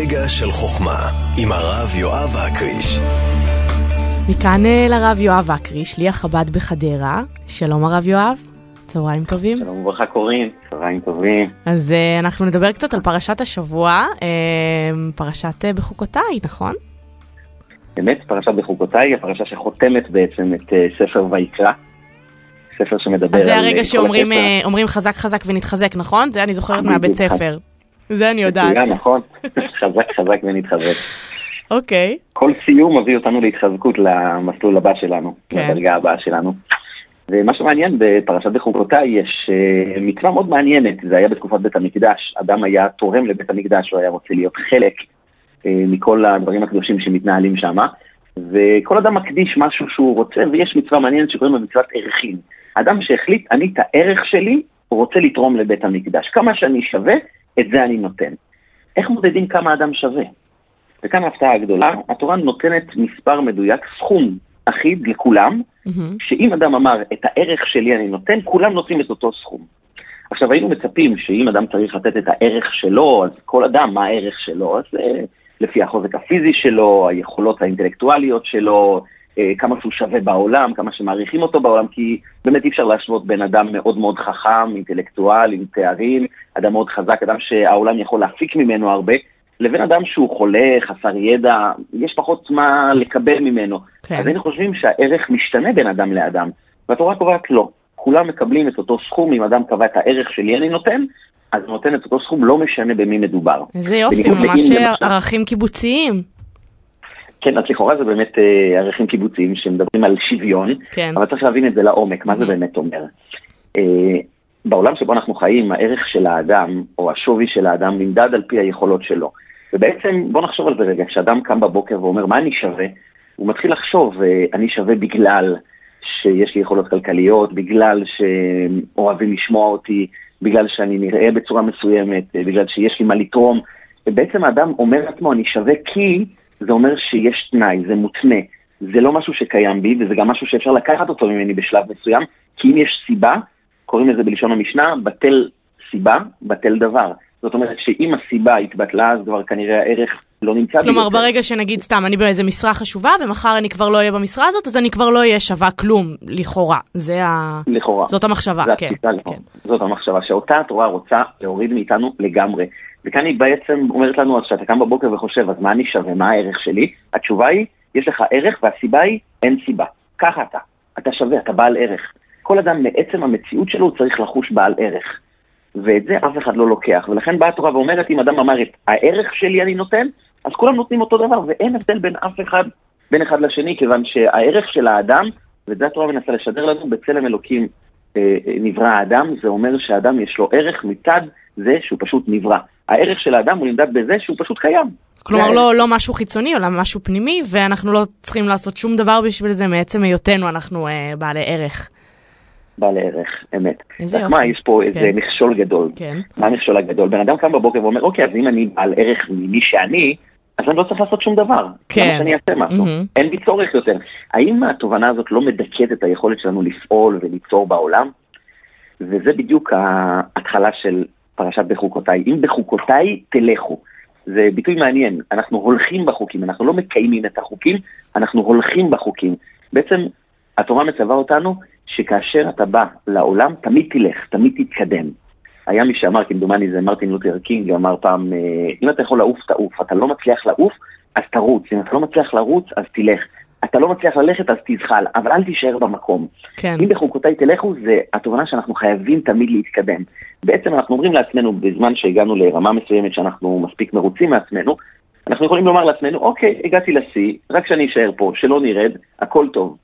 רגע של חוכמה, עם הרב יואב הקריש. מכאן אה, לרב יואב אקרי, שליח חב"ד בחדרה. שלום הרב יואב, צהריים טובים. שלום וברכה קורין, צהריים טובים. אז uh, אנחנו נדבר קצת על פרשת השבוע, uh, פרשת uh, בחוקותיי, נכון? באמת, פרשת בחוקותיי היא הפרשה שחותמת בעצם את uh, ספר ויקרא. ספר שמדבר על... אז זה הרגע שאומרים uh, חזק חזק ונתחזק, נכון? זה אני זוכרת מהבית ספר. זה אני יודעת. נכון, חזק חזק ונתחזק. אוקיי. Okay. כל סיום מביא אותנו להתחזקות למסלול הבא שלנו, כן. לדרגה הבאה שלנו. ומה שמעניין בפרשת בחוקותיי, יש uh, מצווה מאוד מעניינת, זה היה בתקופת בית המקדש, אדם היה תורם לבית המקדש, הוא היה רוצה להיות חלק uh, מכל הדברים הקדושים שמתנהלים שם, וכל אדם מקדיש משהו שהוא רוצה, ויש מצווה מעניינת שקוראים לה מצוות ערכים. אדם שהחליט, אני את הערך שלי רוצה לתרום לבית המקדש. כמה שאני שווה, את זה אני נותן. איך מודדים כמה אדם שווה? וכאן ההפתעה הגדולה, התורה נותנת מספר מדויק, סכום אחיד לכולם, mm-hmm. שאם אדם אמר, את הערך שלי אני נותן, כולם נותנים את אותו סכום. עכשיו, היינו מצפים שאם אדם צריך לתת את הערך שלו, אז כל אדם, מה הערך שלו? אז uh, לפי החוזק הפיזי שלו, היכולות האינטלקטואליות שלו, כמה שהוא שווה בעולם, כמה שמעריכים אותו בעולם, כי באמת אי אפשר להשוות בין אדם מאוד מאוד חכם, אינטלקטואל, עם תארים, אדם מאוד חזק, אדם שהעולם יכול להפיק ממנו הרבה, לבין אדם שהוא חולה, חסר ידע, יש פחות מה לקבל ממנו. כן. אז היינו חושבים שהערך משתנה בין אדם לאדם, והתורה קובעת לא. כולם מקבלים את אותו סכום, אם אדם קבע את הערך שלי אני נותן, אז הוא נותן את אותו סכום, לא משנה במי מדובר. איזה יופי, ממש ערכים קיבוציים. כן, אז לכאורה זה באמת אה, ערכים קיבוציים שמדברים על שוויון, כן. אבל צריך להבין את זה לעומק, מה זה באמת אומר. אה, בעולם שבו אנחנו חיים, הערך של האדם, או השווי של האדם, נמדד על פי היכולות שלו. ובעצם, בוא נחשוב על זה רגע, כשאדם קם בבוקר ואומר, מה אני שווה? הוא מתחיל לחשוב, אה, אני שווה בגלל שיש לי יכולות כלכליות, בגלל שאוהבים לשמוע אותי, בגלל שאני נראה בצורה מסוימת, אה, בגלל שיש לי מה לתרום. ובעצם האדם אומר לעצמו, אני שווה כי זה אומר שיש תנאי, זה מותנה. זה לא משהו שקיים בי, וזה גם משהו שאפשר לקחת אותו ממני בשלב מסוים, כי אם יש סיבה, קוראים לזה בלשון המשנה, בטל סיבה, בטל דבר. זאת אומרת שאם הסיבה התבטלה, אז כבר כנראה הערך לא נמצא. כלומר, ברגע שנגיד, סתם, אני באיזה משרה חשובה, ומחר אני כבר לא אהיה במשרה הזאת, אז אני כבר לא אהיה שווה כלום, לכאורה. זה ה... לכאורה. זאת המחשבה, זה כן. כן. זאת המחשבה, שאותה התורה רוצה להוריד מאיתנו לגמרי. וכאן היא בעצם אומרת לנו, אז כשאתה קם בבוקר וחושב, אז מה אני שווה, מה הערך שלי? התשובה היא, יש לך ערך, והסיבה היא, אין סיבה. ככה אתה. אתה שווה, אתה בעל ערך. כל אדם מעצם המציאות שלו צריך לחוש בעל ערך. ואת זה אף אחד לא לוקח. ולכן באה התורה ואומרת, אם אדם אמר את הערך שלי אני נותן, אז כולם נותנים אותו דבר, ואין הבדל בין אף אחד, בין אחד לשני, כיוון שהערך של האדם, ואת זה התורה מנסה לשדר לנו, בצלם אלוקים אה, אה, נברא האדם, זה אומר שהאדם יש לו ערך מצד זה שהוא פשוט נברא. הערך של האדם הוא נמדד בזה שהוא פשוט קיים. כלומר, לא, לא משהו חיצוני, אלא משהו פנימי, ואנחנו לא צריכים לעשות שום דבר בשביל זה, מעצם היותנו אנחנו אה, בעלי ערך. בעל ערך, אמת. איזה יופי. מה, יש פה איזה כן. מכשול גדול. כן. מה המכשול הגדול? בן אדם קם בבוקר ואומר, אוקיי, אז אם אני בעל ערך ממי שאני, אז אני לא צריך לעשות שום דבר. כן. למה שאני אעשה משהו? Mm-hmm. אין בי צורך יותר. האם התובנה הזאת לא מדכאת את היכולת שלנו לפעול וליצור בעולם? וזה בדיוק ההתחלה של פרשת בחוקותיי. אם בחוקותיי, תלכו. זה ביטוי מעניין, אנחנו הולכים בחוקים, אנחנו לא מקיימים את החוקים, אנחנו הולכים בחוקים. בעצם התורה מצווה אותנו שכאשר אתה בא לעולם, תמיד תלך, תמיד תתקדם. היה מי שאמר, כמדומני זה מרטין לותר קינג, אמר פעם, אה, אם אתה יכול לעוף, תעוף, אתה לא מצליח לעוף, אז תרוץ, אם אתה לא מצליח לרוץ, אז תלך. אתה לא מצליח ללכת, אז תזחל, אבל אל תישאר במקום. כן. אם בחוקותיי תלכו, זה התובנה שאנחנו חייבים תמיד להתקדם. בעצם אנחנו אומרים לעצמנו, בזמן שהגענו לרמה מסוימת שאנחנו מספיק מרוצים מעצמנו, אנחנו יכולים לומר לעצמנו, אוקיי, הגעתי לשיא, רק שאני אשאר פה, שלא נרד, הכל טוב.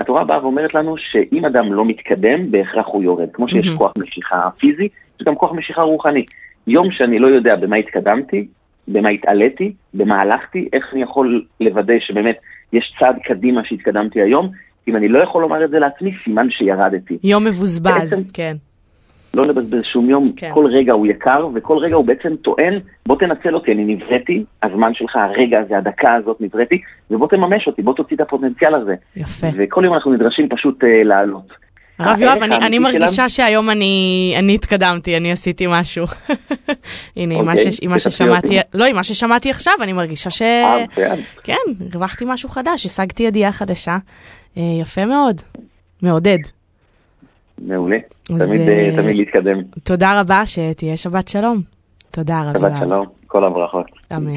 התורה באה ואומרת לנו שאם אדם לא מתקדם, בהכרח הוא יורד. כמו שיש mm-hmm. כוח משיכה פיזי, יש גם כוח משיכה רוחני. יום שאני לא יודע במה התקדמתי, במה התעליתי, במה הלכתי, איך אני יכול לוודא שבאמת יש צעד קדימה שהתקדמתי היום, אם אני לא יכול לומר את זה לעצמי, סימן שירדתי. יום מבוזבז, בעצם, כן. לא לבזבז שום יום, כן. כל רגע הוא יקר, וכל רגע הוא בעצם טוען, בוא תנצל אותי, אני נבראתי, הזמן שלך, הרגע הזה, הדקה הזאת נבראתי, ובוא תממש אותי, בוא תוציא את הפוטנציאל הזה. יפה. וכל יום אנחנו נדרשים פשוט uh, לעלות. הרב יואב, אני, אני מרגישה שהיום אני, אני התקדמתי, אני עשיתי משהו. הנה, עם okay, מה ששמעתי, לא, עם מה ששמעתי עכשיו, אני מרגישה ש... כן, הרווחתי משהו חדש, השגתי ידיעה חדשה. יפה מאוד, מעודד. מעולה, תמיד, תמיד להתקדם. תודה רבה, שתהיה שבת שלום. תודה רבה. שבת שלום, כל הברכות. אמן.